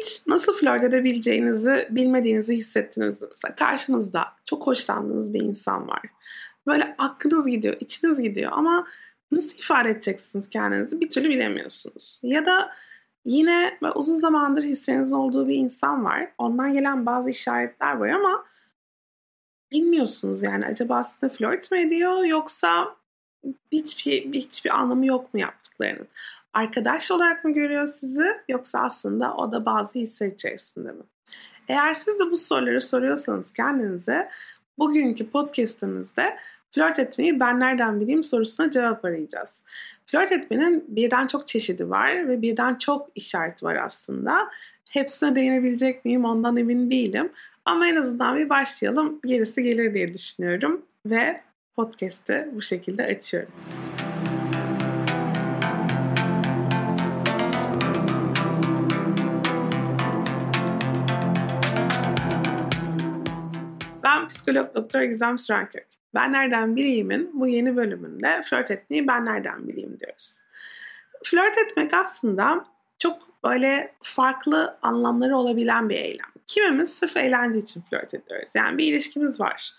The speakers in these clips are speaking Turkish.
Hiç nasıl flört edebileceğinizi bilmediğinizi hissettiniz. Mesela karşınızda çok hoşlandığınız bir insan var. Böyle aklınız gidiyor, içiniz gidiyor ama nasıl ifade edeceksiniz kendinizi bir türlü bilemiyorsunuz. Ya da yine uzun zamandır hisleriniz olduğu bir insan var. Ondan gelen bazı işaretler var ama bilmiyorsunuz yani acaba aslında flört mü ediyor yoksa hiçbir, hiçbir anlamı yok mu yaptıklarının? Arkadaş olarak mı görüyor sizi yoksa aslında o da bazı hisler içerisinde mi? Eğer siz de bu soruları soruyorsanız kendinize bugünkü podcastimizde flört etmeyi ben nereden bileyim sorusuna cevap arayacağız. Flört etmenin birden çok çeşidi var ve birden çok işaret var aslında. Hepsine değinebilecek miyim ondan emin değilim. Ama en azından bir başlayalım. Gerisi gelir diye düşünüyorum. Ve podcast'ı bu şekilde açıyorum. Psikolog doktor Gizem Sürenkök. Ben nereden bileyim'in bu yeni bölümünde flört etmeyi ben nereden bileyim diyoruz. Flört etmek aslında çok böyle farklı anlamları olabilen bir eylem. Kimimiz sırf eğlence için flört ediyoruz. Yani bir ilişkimiz var.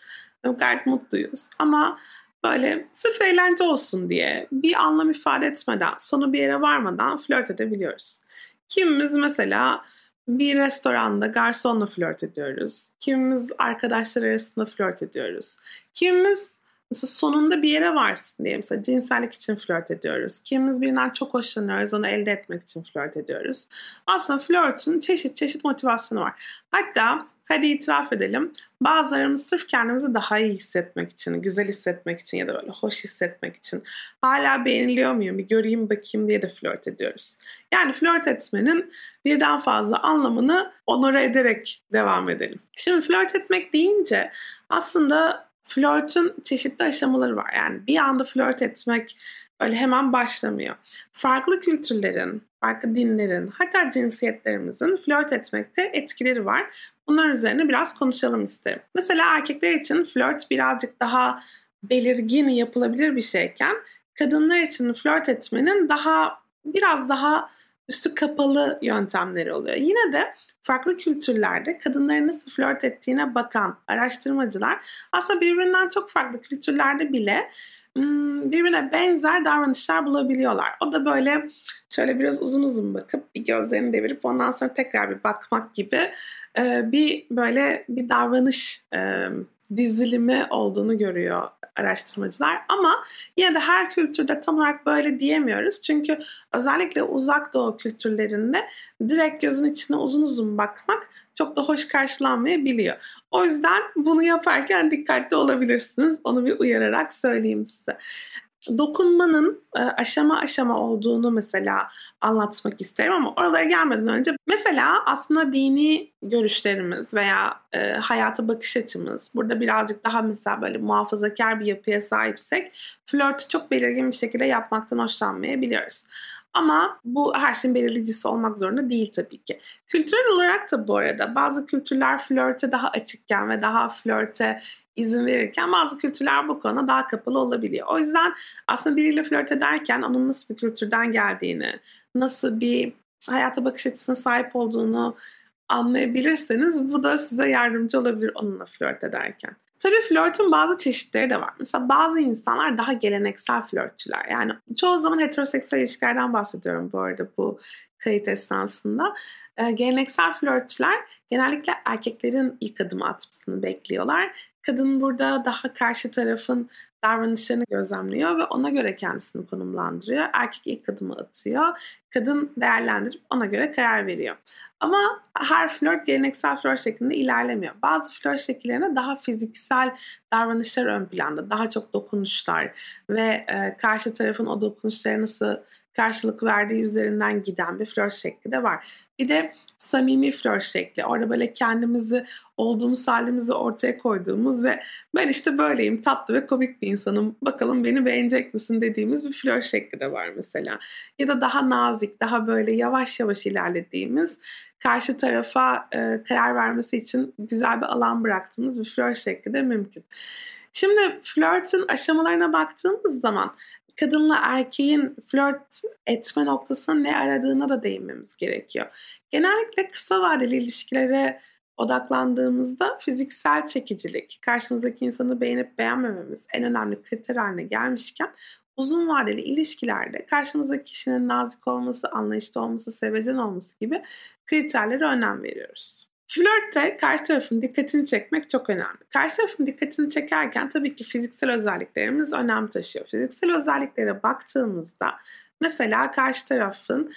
Gayet mutluyuz ama böyle sırf eğlence olsun diye bir anlam ifade etmeden, sonu bir yere varmadan flört edebiliyoruz. Kimimiz mesela bir restoranda garsonla flört ediyoruz. Kimimiz arkadaşlar arasında flört ediyoruz. Kimimiz mesela sonunda bir yere varsın diye mesela cinsellik için flört ediyoruz. Kimimiz birinden çok hoşlanıyoruz, onu elde etmek için flört ediyoruz. Aslında flörtün çeşit çeşit motivasyonu var. Hatta hadi itiraf edelim. Bazılarımız sırf kendimizi daha iyi hissetmek için, güzel hissetmek için ya da böyle hoş hissetmek için hala beğeniliyor muyum bir göreyim bakayım diye de flört ediyoruz. Yani flört etmenin birden fazla anlamını onore ederek devam edelim. Şimdi flört etmek deyince aslında flörtün çeşitli aşamaları var. Yani bir anda flört etmek öyle hemen başlamıyor. Farklı kültürlerin, farklı dinlerin, hatta cinsiyetlerimizin flört etmekte etkileri var. Bunlar üzerine biraz konuşalım isterim. Mesela erkekler için flört birazcık daha belirgin yapılabilir bir şeyken kadınlar için flört etmenin daha biraz daha üstü kapalı yöntemleri oluyor. Yine de farklı kültürlerde kadınların nasıl flört ettiğine bakan araştırmacılar aslında birbirinden çok farklı kültürlerde bile birbirine benzer davranışlar bulabiliyorlar. O da böyle şöyle biraz uzun uzun bakıp bir gözlerini devirip ondan sonra tekrar bir bakmak gibi e, bir böyle bir davranış e, dizilimi olduğunu görüyor araştırmacılar. Ama yine de her kültürde tam olarak böyle diyemiyoruz. Çünkü özellikle uzak doğu kültürlerinde direkt gözün içine uzun uzun bakmak çok da hoş karşılanmayabiliyor. O yüzden bunu yaparken dikkatli olabilirsiniz. Onu bir uyararak söyleyeyim size dokunmanın e, aşama aşama olduğunu mesela anlatmak isterim ama oralara gelmeden önce mesela aslında dini görüşlerimiz veya e, hayata bakış açımız burada birazcık daha mesela böyle muhafazakar bir yapıya sahipsek flörtü çok belirgin bir şekilde yapmaktan hoşlanmayabiliyoruz. Ama bu her şeyin belirleyicisi olmak zorunda değil tabii ki. Kültürel olarak da bu arada bazı kültürler flörte daha açıkken ve daha flörte izin verirken bazı kültürler bu konuda daha kapalı olabiliyor. O yüzden aslında biriyle flört ederken onun nasıl bir kültürden geldiğini, nasıl bir hayata bakış açısına sahip olduğunu anlayabilirseniz bu da size yardımcı olabilir onunla flört ederken. Tabii flörtün bazı çeşitleri de var. Mesela bazı insanlar daha geleneksel flörtçüler. Yani çoğu zaman heteroseksüel ilişkilerden bahsediyorum bu arada bu kayıt esnasında. Ee, geleneksel flörtçüler genellikle erkeklerin ilk adımı atmasını bekliyorlar. Kadın burada daha karşı tarafın davranışlarını gözlemliyor ve ona göre kendisini konumlandırıyor. Erkek ilk adımı atıyor. Kadın değerlendirip ona göre karar veriyor. Ama her flört geleneksel flört şeklinde ilerlemiyor. Bazı flört şekillerine daha fiziksel davranışlar ön planda. Daha çok dokunuşlar ve e, karşı tarafın o dokunuşları nasıl karşılık verdiği üzerinden giden bir flört şekli de var. Bir de samimi flört şekli. Orada böyle kendimizi olduğumuz halimizi ortaya koyduğumuz ve ben işte böyleyim tatlı ve komik bir insanım bakalım beni beğenecek misin dediğimiz bir flört şekli de var mesela. Ya da daha nazik daha böyle yavaş yavaş ilerlediğimiz karşı tarafa e, karar vermesi için güzel bir alan bıraktığımız bir flört şekli de mümkün. Şimdi flörtün aşamalarına baktığımız zaman kadınla erkeğin flört etme noktasında ne aradığına da değinmemiz gerekiyor. Genellikle kısa vadeli ilişkilere odaklandığımızda fiziksel çekicilik, karşımızdaki insanı beğenip beğenmememiz en önemli kriter haline gelmişken uzun vadeli ilişkilerde karşımızdaki kişinin nazik olması, anlayışlı olması, sevecen olması gibi kriterlere önem veriyoruz. Flörtte karşı tarafın dikkatini çekmek çok önemli. Karşı tarafın dikkatini çekerken tabii ki fiziksel özelliklerimiz önem taşıyor. Fiziksel özelliklere baktığımızda mesela karşı tarafın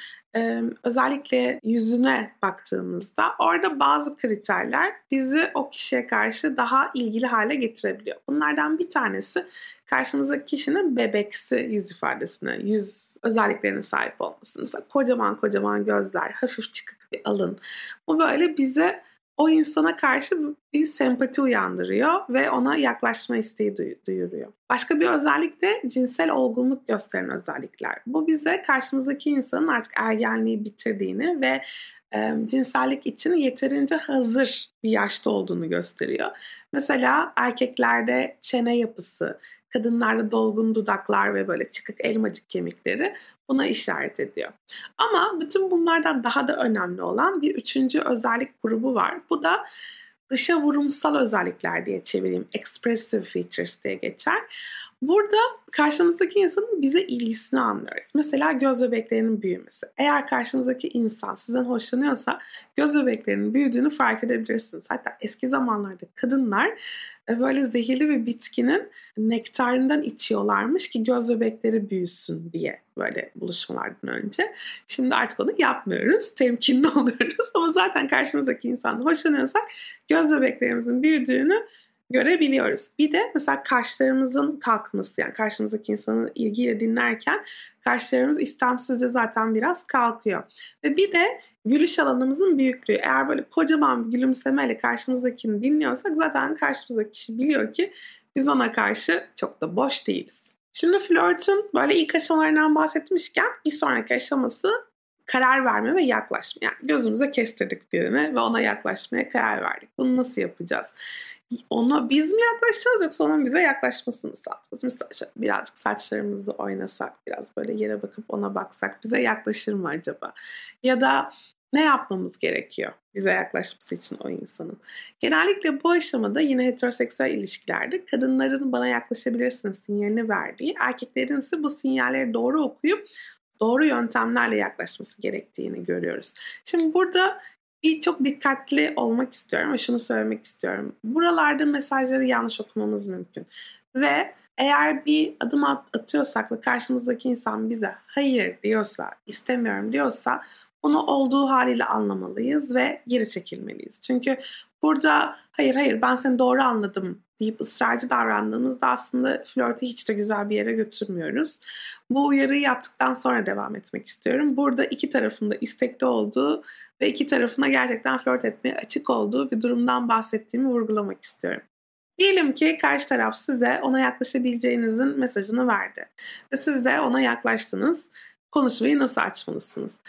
özellikle yüzüne baktığımızda orada bazı kriterler bizi o kişiye karşı daha ilgili hale getirebiliyor. Bunlardan bir tanesi karşımızdaki kişinin bebeksi yüz ifadesine, yüz özelliklerine sahip olması. Mesela kocaman kocaman gözler, hafif çıkık bir alın. Bu böyle bize o insana karşı bir sempati uyandırıyor ve ona yaklaşma isteği duyuruyor. Başka bir özellik de cinsel olgunluk gösteren özellikler. Bu bize karşımızdaki insanın artık ergenliği bitirdiğini ve e, cinsellik için yeterince hazır bir yaşta olduğunu gösteriyor. Mesela erkeklerde çene yapısı, kadınlarda dolgun dudaklar ve böyle çıkık elmacık kemikleri buna işaret ediyor. Ama bütün bunlardan daha da önemli olan bir üçüncü özellik grubu var. Bu da dışa vurumsal özellikler diye çevireyim. Expressive features diye geçer. Burada karşımızdaki insanın bize ilgisini anlıyoruz. Mesela göz bebeklerinin büyümesi. Eğer karşınızdaki insan sizden hoşlanıyorsa göz bebeklerinin büyüdüğünü fark edebilirsiniz. Hatta eski zamanlarda kadınlar e, böyle zehirli bir bitkinin nektarından içiyorlarmış ki göz bebekleri büyüsün diye böyle buluşmalardan önce. Şimdi artık onu yapmıyoruz. Temkinli oluyoruz ama zaten karşımızdaki insanla hoşlanıyorsak göz bebeklerimizin büyüdüğünü görebiliyoruz. Bir de mesela kaşlarımızın kalkması yani karşımızdaki insanı ilgiyle dinlerken kaşlarımız istemsizce zaten biraz kalkıyor. Ve bir de gülüş alanımızın büyüklüğü. Eğer böyle kocaman bir gülümsemeyle karşımızdakini dinliyorsak zaten karşımızdaki kişi biliyor ki biz ona karşı çok da boş değiliz. Şimdi flörtün böyle ilk aşamalarından bahsetmişken bir sonraki aşaması karar verme ve yaklaşma. Yani gözümüze kestirdik birini ve ona yaklaşmaya karar verdik. Bunu nasıl yapacağız? Ona biz mi yaklaşacağız yoksa onun bize yaklaşmasını sağlayacağız? Mesela birazcık saçlarımızı oynasak, biraz böyle yere bakıp ona baksak bize yaklaşır mı acaba? Ya da ne yapmamız gerekiyor bize yaklaşması için o insanın? Genellikle bu aşamada yine heteroseksüel ilişkilerde kadınların bana yaklaşabilirsin sinyalini verdiği, erkeklerin ise bu sinyalleri doğru okuyup doğru yöntemlerle yaklaşması gerektiğini görüyoruz. Şimdi burada bir çok dikkatli olmak istiyorum ve şunu söylemek istiyorum. Buralarda mesajları yanlış okumamız mümkün. Ve eğer bir adım at, atıyorsak ve karşımızdaki insan bize hayır diyorsa, istemiyorum diyorsa bunu olduğu haliyle anlamalıyız ve geri çekilmeliyiz. Çünkü burada hayır hayır ben seni doğru anladım deyip ısrarcı davrandığımızda aslında flörtü hiç de güzel bir yere götürmüyoruz. Bu uyarıyı yaptıktan sonra devam etmek istiyorum. Burada iki tarafında istekli olduğu ve iki tarafına gerçekten flört etmeye açık olduğu bir durumdan bahsettiğimi vurgulamak istiyorum. Diyelim ki karşı taraf size ona yaklaşabileceğinizin mesajını verdi. Ve siz de ona yaklaştınız. Konuşmayı nasıl açmalısınız?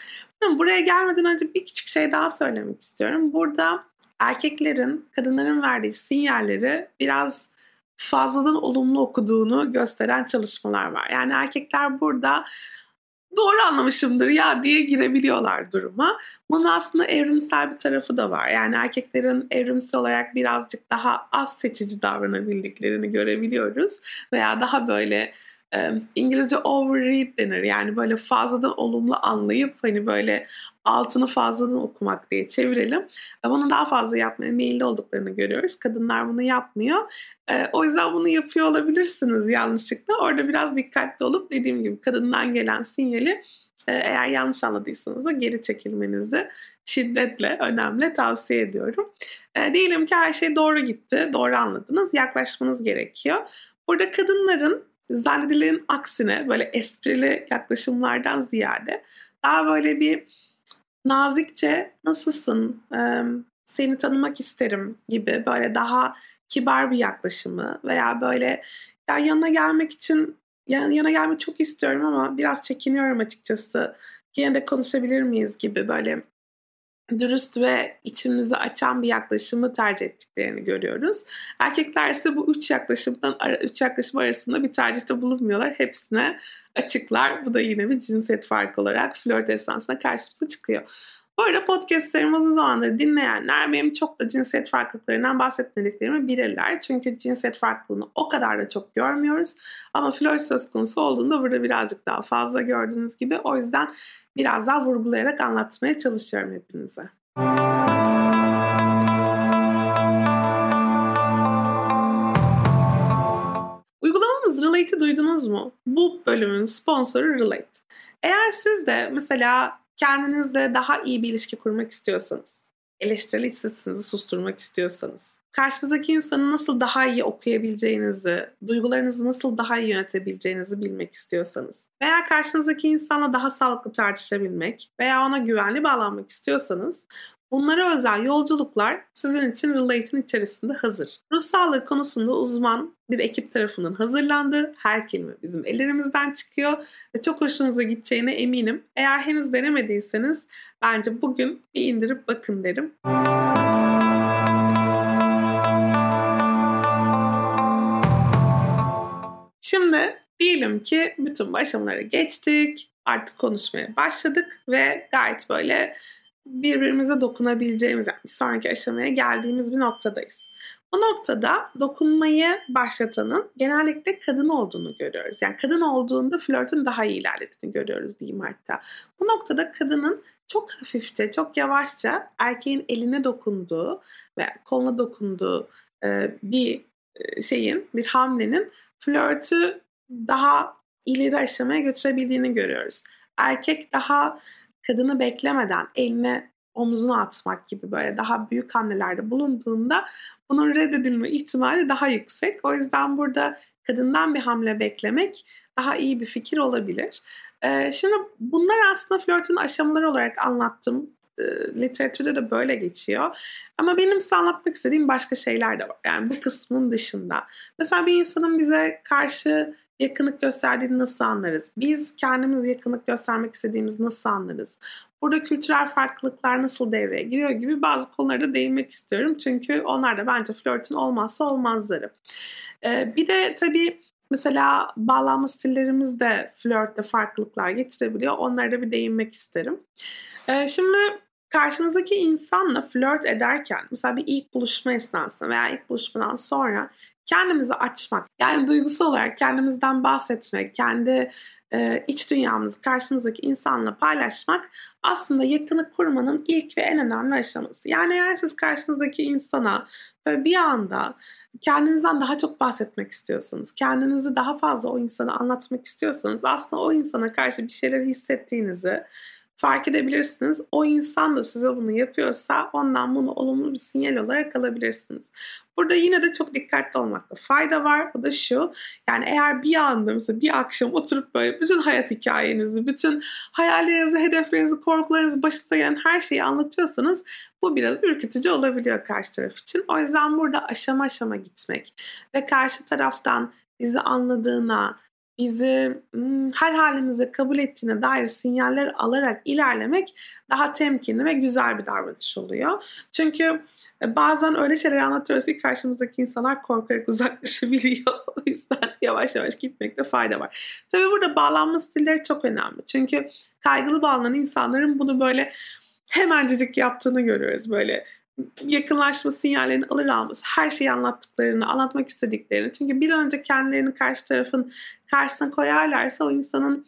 Buraya gelmeden önce bir küçük şey daha söylemek istiyorum. Burada erkeklerin kadınların verdiği sinyalleri biraz fazladan olumlu okuduğunu gösteren çalışmalar var. Yani erkekler burada doğru anlamışımdır ya diye girebiliyorlar duruma. Bunun aslında evrimsel bir tarafı da var. Yani erkeklerin evrimsel olarak birazcık daha az seçici davranabildiklerini görebiliyoruz. Veya daha böyle İngilizce overread denir. Yani böyle fazladan olumlu anlayıp hani böyle altını fazladan okumak diye çevirelim. Bunu daha fazla yapmaya meyilli olduklarını görüyoruz. Kadınlar bunu yapmıyor. O yüzden bunu yapıyor olabilirsiniz yanlışlıkla. Orada biraz dikkatli olup dediğim gibi kadından gelen sinyali eğer yanlış anladıysanız da geri çekilmenizi şiddetle, önemli tavsiye ediyorum. diyelim ki her şey doğru gitti, doğru anladınız, yaklaşmanız gerekiyor. Burada kadınların zannedilerin aksine böyle esprili yaklaşımlardan ziyade daha böyle bir nazikçe nasılsın, seni tanımak isterim gibi böyle daha kibar bir yaklaşımı veya böyle ya yanına gelmek için yan, yana gelmek çok istiyorum ama biraz çekiniyorum açıkçası. Yine de konuşabilir miyiz gibi böyle dürüst ve içimizi açan bir yaklaşımı tercih ettiklerini görüyoruz. Erkekler ise bu üç yaklaşımdan üç yaklaşım arasında bir tercihte bulunmuyorlar. Hepsine açıklar. Bu da yine bir cinsiyet farkı olarak flört esnasında karşımıza çıkıyor. Bu arada podcastlerimi uzun zamandır dinleyenler benim çok da cinsiyet farklılıklarından bahsetmediklerimi bilirler. Çünkü cinsiyet farklılığını o kadar da çok görmüyoruz. Ama flört söz konusu olduğunda burada birazcık daha fazla gördüğünüz gibi. O yüzden biraz daha vurgulayarak anlatmaya çalışıyorum hepinize. Uygulamamız Relate'i duydunuz mu? Bu bölümün sponsoru Relate. Eğer siz de mesela kendinizle daha iyi bir ilişki kurmak istiyorsanız, eleştirel iç sesinizi susturmak istiyorsanız, karşınızdaki insanı nasıl daha iyi okuyabileceğinizi, duygularınızı nasıl daha iyi yönetebileceğinizi bilmek istiyorsanız veya karşınızdaki insanla daha sağlıklı tartışabilmek veya ona güvenli bağlanmak istiyorsanız Bunlara özel yolculuklar sizin için Relate'in içerisinde hazır. Ruh sağlığı konusunda uzman bir ekip tarafından hazırlandı. Her kelime bizim ellerimizden çıkıyor ve çok hoşunuza gideceğine eminim. Eğer henüz denemediyseniz bence bugün bir indirip bakın derim. Şimdi diyelim ki bütün bu geçtik. Artık konuşmaya başladık ve gayet böyle birbirimize dokunabileceğimiz yani bir sonraki aşamaya geldiğimiz bir noktadayız. Bu noktada dokunmayı başlatanın genellikle kadın olduğunu görüyoruz. Yani kadın olduğunda flörtün daha iyi ilerlediğini görüyoruz diyeyim hatta. Bu noktada kadının çok hafifçe, çok yavaşça erkeğin eline dokunduğu ve koluna dokunduğu e, bir e, şeyin, bir hamlenin flörtü daha ileri aşamaya götürebildiğini görüyoruz. Erkek daha kadını beklemeden eline omzuna atmak gibi böyle daha büyük hamlelerde bulunduğunda bunun reddedilme ihtimali daha yüksek. O yüzden burada kadından bir hamle beklemek daha iyi bir fikir olabilir. Şimdi bunlar aslında flörtün aşamaları olarak anlattım. Literatürde de böyle geçiyor. Ama benim size anlatmak istediğim başka şeyler de var. Yani bu kısmın dışında. Mesela bir insanın bize karşı yakınlık gösterdiğini nasıl anlarız? Biz kendimiz yakınlık göstermek istediğimizi nasıl anlarız? Burada kültürel farklılıklar nasıl devreye giriyor gibi bazı konulara değinmek istiyorum. Çünkü onlar da bence flörtün olmazsa olmazları. Ee, bir de tabii mesela bağlanma stillerimiz de flörtte farklılıklar getirebiliyor. Onlara da bir değinmek isterim. Ee, şimdi karşımızdaki insanla flört ederken mesela bir ilk buluşma esnasında veya ilk buluşmadan sonra kendimizi açmak, yani duygusal olarak kendimizden bahsetmek, kendi e, iç dünyamızı karşımızdaki insanla paylaşmak aslında yakınlık kurmanın ilk ve en önemli aşaması. Yani eğer siz karşınızdaki insana böyle bir anda kendinizden daha çok bahsetmek istiyorsanız, kendinizi daha fazla o insana anlatmak istiyorsanız aslında o insana karşı bir şeyler hissettiğinizi fark edebilirsiniz. O insan da size bunu yapıyorsa ondan bunu olumlu bir sinyal olarak alabilirsiniz. Burada yine de çok dikkatli olmakta fayda var. O da şu yani eğer bir anda mesela bir akşam oturup böyle bütün hayat hikayenizi, bütün hayallerinizi, hedeflerinizi, korkularınızı, başınıza gelen her şeyi anlatıyorsanız bu biraz ürkütücü olabiliyor karşı taraf için. O yüzden burada aşama aşama gitmek ve karşı taraftan bizi anladığına, bizi her halimize kabul ettiğine dair sinyaller alarak ilerlemek daha temkinli ve güzel bir davranış oluyor. Çünkü e, bazen öyle şeyler anlatıyoruz ki karşımızdaki insanlar korkarak uzaklaşabiliyor. o yüzden yavaş yavaş gitmekte fayda var. Tabii burada bağlanma stilleri çok önemli. Çünkü kaygılı bağlanan insanların bunu böyle hemencecik yaptığını görüyoruz. Böyle yakınlaşma sinyallerini alır almaz her şeyi anlattıklarını, anlatmak istediklerini. Çünkü bir an önce kendilerini karşı tarafın karşısına koyarlarsa o insanın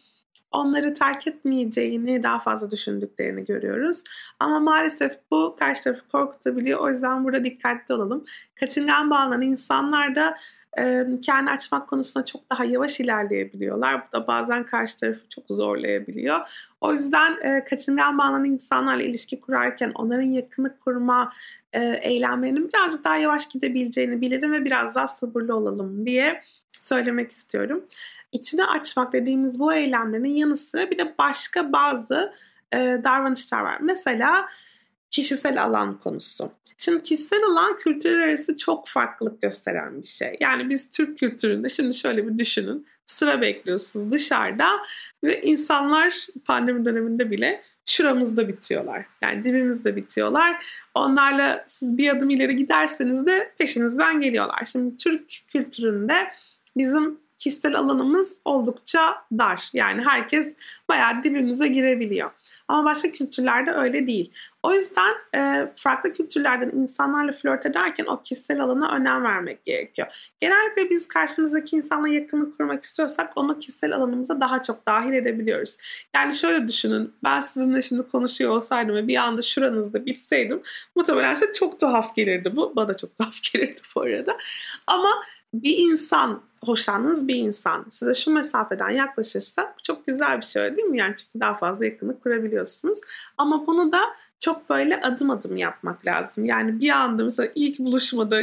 onları terk etmeyeceğini daha fazla düşündüklerini görüyoruz. Ama maalesef bu karşı tarafı korkutabiliyor. O yüzden burada dikkatli olalım. Kaçıngan bağlanan insanlar da kendi açmak konusunda çok daha yavaş ilerleyebiliyorlar. Bu da bazen karşı tarafı çok zorlayabiliyor. O yüzden e, kaçıngan bağlanan insanlarla ilişki kurarken onların yakınlık kurma e, eylemlerinin birazcık daha yavaş gidebileceğini bilirim ve biraz daha sabırlı olalım diye söylemek istiyorum. İçini açmak dediğimiz bu eylemlerin yanı sıra bir de başka bazı e, davranışlar var. Mesela kişisel alan konusu. Şimdi kişisel alan kültürler arası çok farklılık gösteren bir şey. Yani biz Türk kültüründe şimdi şöyle bir düşünün. sıra bekliyorsunuz dışarıda ve insanlar pandemi döneminde bile şuramızda bitiyorlar. Yani dibimizde bitiyorlar. Onlarla siz bir adım ileri giderseniz de peşinizden geliyorlar. Şimdi Türk kültüründe bizim kişisel alanımız oldukça dar. Yani herkes bayağı dibimize girebiliyor. Ama başka kültürlerde öyle değil. O yüzden e, farklı kültürlerden insanlarla flört ederken o kişisel alana önem vermek gerekiyor. Genellikle biz karşımızdaki insanla yakınlık kurmak istiyorsak onu kişisel alanımıza daha çok dahil edebiliyoruz. Yani şöyle düşünün ben sizinle şimdi konuşuyor olsaydım ve bir anda şuranızda bitseydim muhtemelen size çok tuhaf gelirdi bu. Bana çok tuhaf gelirdi bu arada. Ama bir insan, hoşlandığınız bir insan size şu mesafeden yaklaşırsa çok güzel bir şey değil mi? Yani çünkü daha fazla yakınlık kurabiliyorsunuz. Ama bunu da çok böyle adım adım yapmak lazım. Yani bir anda mesela ilk buluşmada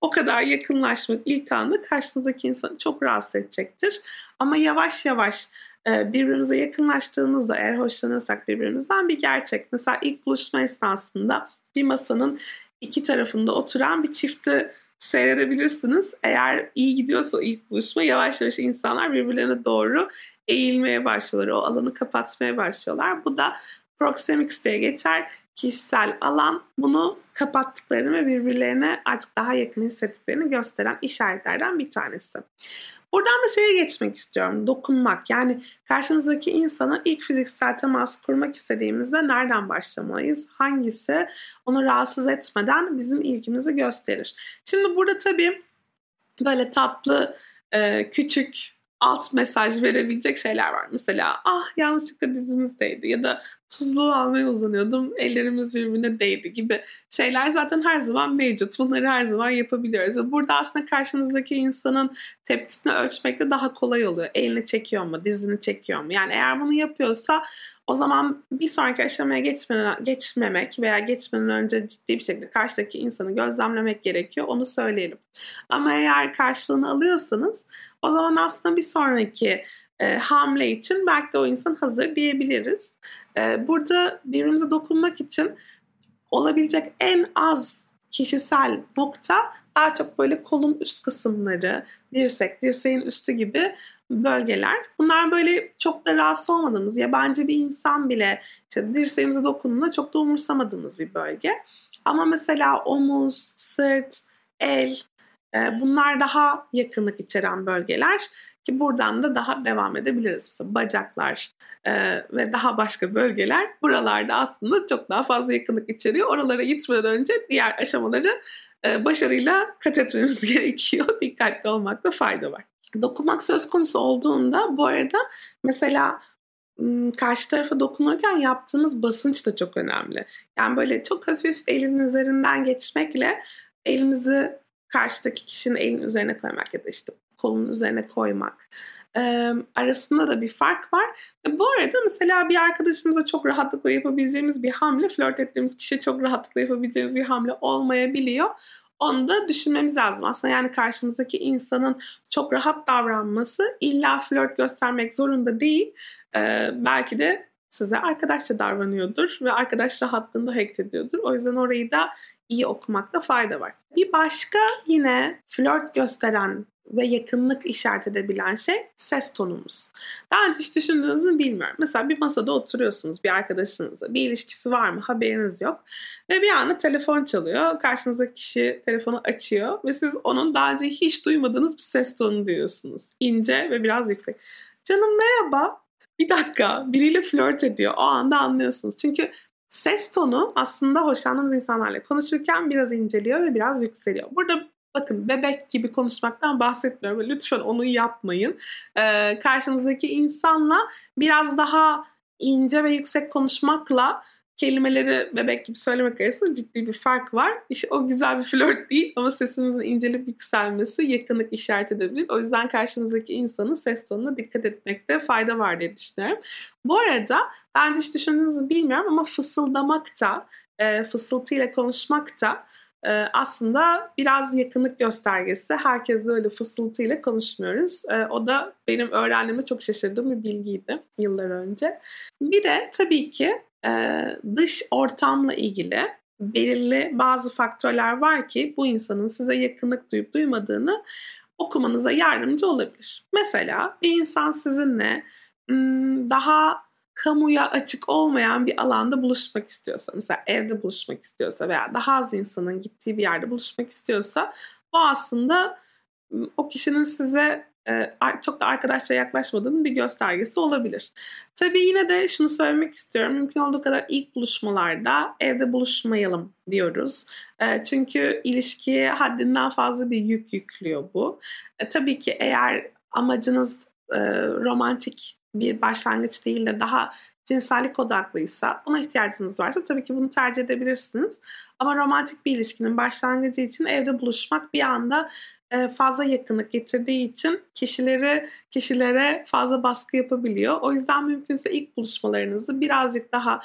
o kadar yakınlaşmak ilk anda karşınızdaki insanı çok rahatsız edecektir. Ama yavaş yavaş e, birbirimize yakınlaştığımızda eğer hoşlanıyorsak birbirimizden bir gerçek. Mesela ilk buluşma esnasında bir masanın iki tarafında oturan bir çifti seyredebilirsiniz. Eğer iyi gidiyorsa ilk buluşma yavaş yavaş insanlar birbirlerine doğru eğilmeye başlıyorlar. O alanı kapatmaya başlıyorlar. Bu da proxemics diye geçer. Kişisel alan bunu kapattıklarını ve birbirlerine artık daha yakın hissettiklerini gösteren işaretlerden bir tanesi. Buradan da şeye geçmek istiyorum. Dokunmak. Yani karşımızdaki insana ilk fiziksel temas kurmak istediğimizde nereden başlamalıyız? Hangisi onu rahatsız etmeden bizim ilgimizi gösterir? Şimdi burada tabii böyle tatlı, küçük alt mesaj verebilecek şeyler var. Mesela ah yanlışlıkla dizimiz değdi ya da tuzluğu almaya uzanıyordum ellerimiz birbirine değdi gibi şeyler zaten her zaman mevcut. Bunları her zaman yapabiliyoruz. Ve burada aslında karşımızdaki insanın tepkisini ölçmek de daha kolay oluyor. Elini çekiyor mu, dizini çekiyor mu? Yani eğer bunu yapıyorsa o zaman bir sonraki aşamaya geçmeden, geçmemek veya geçmeden önce ciddi bir şekilde karşıdaki insanı gözlemlemek gerekiyor. Onu söyleyelim. Ama eğer karşılığını alıyorsanız o zaman aslında bir sonraki e, hamle için belki de o insan hazır diyebiliriz. E, burada birbirimize dokunmak için olabilecek en az kişisel nokta daha çok böyle kolun üst kısımları, dirsek, dirseğin üstü gibi bölgeler. Bunlar böyle çok da rahatsız olmadığımız, yabancı bir insan bile işte dirseğimize dokunduğunda çok da umursamadığımız bir bölge. Ama mesela omuz, sırt, el bunlar daha yakınlık içeren bölgeler ki buradan da daha devam edebiliriz. Mesela bacaklar e, ve daha başka bölgeler buralarda aslında çok daha fazla yakınlık içeriyor. Oralara gitmeden önce diğer aşamaları e, başarıyla kat etmemiz gerekiyor. Dikkatli olmakta fayda var. Dokunmak söz konusu olduğunda bu arada mesela karşı tarafa dokunurken yaptığımız basınç da çok önemli. Yani böyle çok hafif elin üzerinden geçmekle elimizi karşıdaki kişinin elin üzerine koymak ya da işte kolun üzerine koymak e, arasında da bir fark var. E, bu arada mesela bir arkadaşımıza çok rahatlıkla yapabileceğimiz bir hamle, flört ettiğimiz kişiye çok rahatlıkla yapabileceğimiz bir hamle olmayabiliyor. Onu da düşünmemiz lazım. Aslında yani karşımızdaki insanın çok rahat davranması illa flört göstermek zorunda değil. Ee, belki de size arkadaşça davranıyordur ve arkadaş rahatlığında hareket ediyordur. O yüzden orayı da iyi okumakta fayda var. Bir başka yine flört gösteren ve yakınlık işaret edebilen şey ses tonumuz. Daha önce hiç düşündünüz mü bilmiyorum. Mesela bir masada oturuyorsunuz bir arkadaşınızla. Bir ilişkisi var mı haberiniz yok. Ve bir anda telefon çalıyor. Karşınızdaki kişi telefonu açıyor. Ve siz onun daha önce hiç duymadığınız bir ses tonu duyuyorsunuz. İnce ve biraz yüksek. Canım merhaba. Bir dakika biriyle flört ediyor. O anda anlıyorsunuz. Çünkü ses tonu aslında hoşlandığımız insanlarla konuşurken biraz inceliyor ve biraz yükseliyor. Burada bakın bebek gibi konuşmaktan bahsetmiyorum. Lütfen onu yapmayın. Ee, karşınızdaki insanla biraz daha ince ve yüksek konuşmakla kelimeleri bebek gibi söylemek arasında ciddi bir fark var. İşte o güzel bir flört değil ama sesimizin incelip yükselmesi yakınlık işaret edebilir. O yüzden karşımızdaki insanın ses tonuna dikkat etmekte fayda var diye düşünüyorum. Bu arada ben hiç düşündüğünüzü bilmiyorum ama fısıldamak da, e, fısıltıyla konuşmak da e, aslında biraz yakınlık göstergesi. Herkesle öyle fısıltıyla konuşmuyoruz. E, o da benim öğrendiğimde çok şaşırdığım bir bilgiydi yıllar önce. Bir de tabii ki e, dış ortamla ilgili belirli bazı faktörler var ki bu insanın size yakınlık duyup duymadığını okumanıza yardımcı olabilir. Mesela bir insan sizinle daha kamuya açık olmayan bir alanda buluşmak istiyorsa, mesela evde buluşmak istiyorsa veya daha az insanın gittiği bir yerde buluşmak istiyorsa bu aslında o kişinin size çok da arkadaşça yaklaşmadığının bir göstergesi olabilir. Tabii yine de şunu söylemek istiyorum. Mümkün olduğu kadar ilk buluşmalarda evde buluşmayalım diyoruz. E, çünkü ilişkiye haddinden fazla bir yük yüklüyor bu. E, tabii ki eğer amacınız romantik bir başlangıç değil de daha cinsellik odaklıysa, buna ihtiyacınız varsa tabii ki bunu tercih edebilirsiniz. Ama romantik bir ilişkinin başlangıcı için evde buluşmak bir anda e, fazla yakınlık getirdiği için kişileri kişilere fazla baskı yapabiliyor. O yüzden mümkünse ilk buluşmalarınızı birazcık daha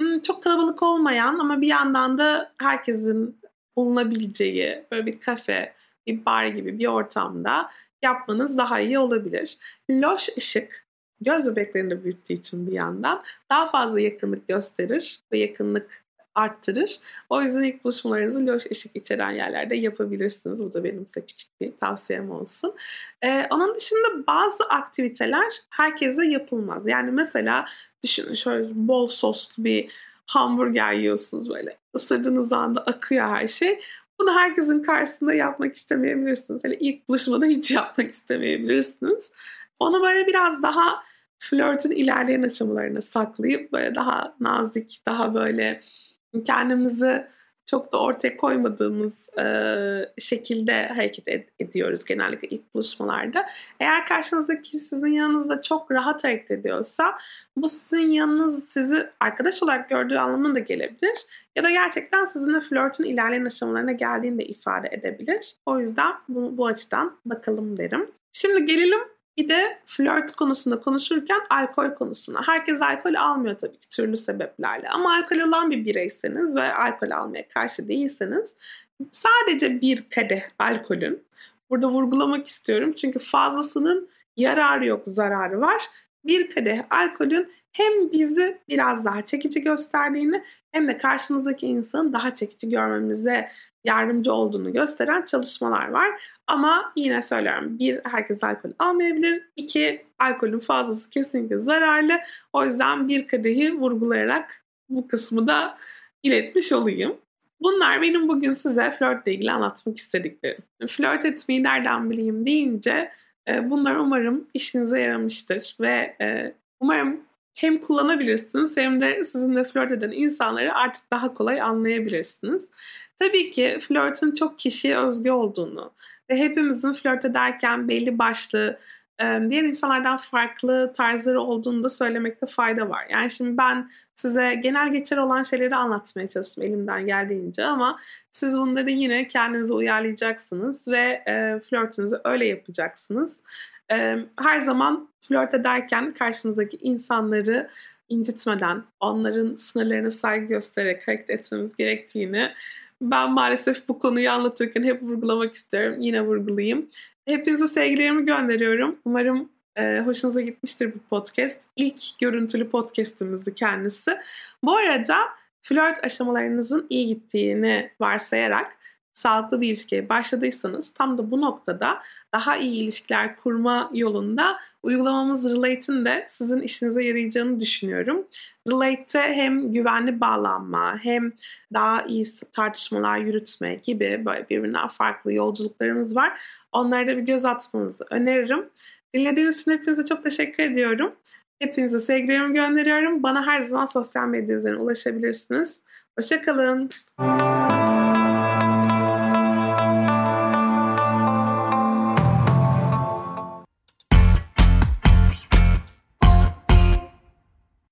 hmm, çok kalabalık olmayan ama bir yandan da herkesin bulunabileceği böyle bir kafe, bir bar gibi bir ortamda yapmanız daha iyi olabilir. Loş ışık göz bebeklerini büyüttüğü için bir yandan daha fazla yakınlık gösterir ve yakınlık arttırır. O yüzden ilk buluşmalarınızı loş ışık içeren yerlerde yapabilirsiniz. Bu da benim size küçük bir tavsiyem olsun. Ee, onun dışında bazı aktiviteler herkese yapılmaz. Yani mesela düşünün şöyle bol soslu bir hamburger yiyorsunuz böyle. Isırdığınız anda akıyor her şey. Bunu herkesin karşısında yapmak istemeyebilirsiniz. Hele ilk buluşmada hiç yapmak istemeyebilirsiniz. Onu böyle biraz daha flörtün ilerleyen aşamalarına saklayıp böyle daha nazik, daha böyle kendimizi çok da ortaya koymadığımız e, şekilde hareket ed- ediyoruz genellikle ilk buluşmalarda. Eğer karşınızdaki sizin yanınızda çok rahat hareket ediyorsa bu sizin yanınız sizi arkadaş olarak gördüğü anlamına da gelebilir. Ya da gerçekten sizinle flörtün ilerleyen aşamalarına geldiğini de ifade edebilir. O yüzden bu, bu açıdan bakalım derim. Şimdi gelelim bir de flört konusunda konuşurken alkol konusuna. Herkes alkol almıyor tabii ki türlü sebeplerle. Ama alkol alan bir bireyseniz ve alkol almaya karşı değilseniz sadece bir kadeh alkolün burada vurgulamak istiyorum. Çünkü fazlasının yararı yok zararı var. Bir kadeh alkolün hem bizi biraz daha çekici gösterdiğini hem de karşımızdaki insanı daha çekici görmemize yardımcı olduğunu gösteren çalışmalar var. Ama yine söylüyorum bir herkes alkol almayabilir. İki alkolün fazlası kesinlikle zararlı. O yüzden bir kadehi vurgulayarak bu kısmı da iletmiş olayım. Bunlar benim bugün size flörtle ilgili anlatmak istediklerim. Flört etmeyi nereden bileyim deyince e, bunlar umarım işinize yaramıştır ve e, umarım hem kullanabilirsiniz hem de sizinle flört eden insanları artık daha kolay anlayabilirsiniz. Tabii ki flörtün çok kişiye özgü olduğunu ve hepimizin flört ederken belli başlı diğer insanlardan farklı tarzları olduğunu da söylemekte fayda var. Yani şimdi ben size genel geçer olan şeyleri anlatmaya çalıştım elimden geldiğince ama siz bunları yine kendinize uyarlayacaksınız ve flörtünüzü öyle yapacaksınız. Her zaman flört ederken karşımızdaki insanları incitmeden, onların sınırlarına saygı göstererek hareket etmemiz gerektiğini ben maalesef bu konuyu anlatırken hep vurgulamak istiyorum. Yine vurgulayayım. Hepinize sevgilerimi gönderiyorum. Umarım e, hoşunuza gitmiştir bu podcast. İlk görüntülü podcastimizdi kendisi. Bu arada flört aşamalarınızın iyi gittiğini varsayarak sağlıklı bir ilişkiye başladıysanız tam da bu noktada daha iyi ilişkiler kurma yolunda uygulamamız Relate'in de sizin işinize yarayacağını düşünüyorum. Relate'te hem güvenli bağlanma hem daha iyi tartışmalar yürütme gibi böyle birbirinden farklı yolculuklarımız var. Onlara da bir göz atmanızı öneririm. Dinlediğiniz için hepinize çok teşekkür ediyorum. Hepinize sevgilerimi gönderiyorum. Bana her zaman sosyal medya üzerinden ulaşabilirsiniz. Hoşçakalın.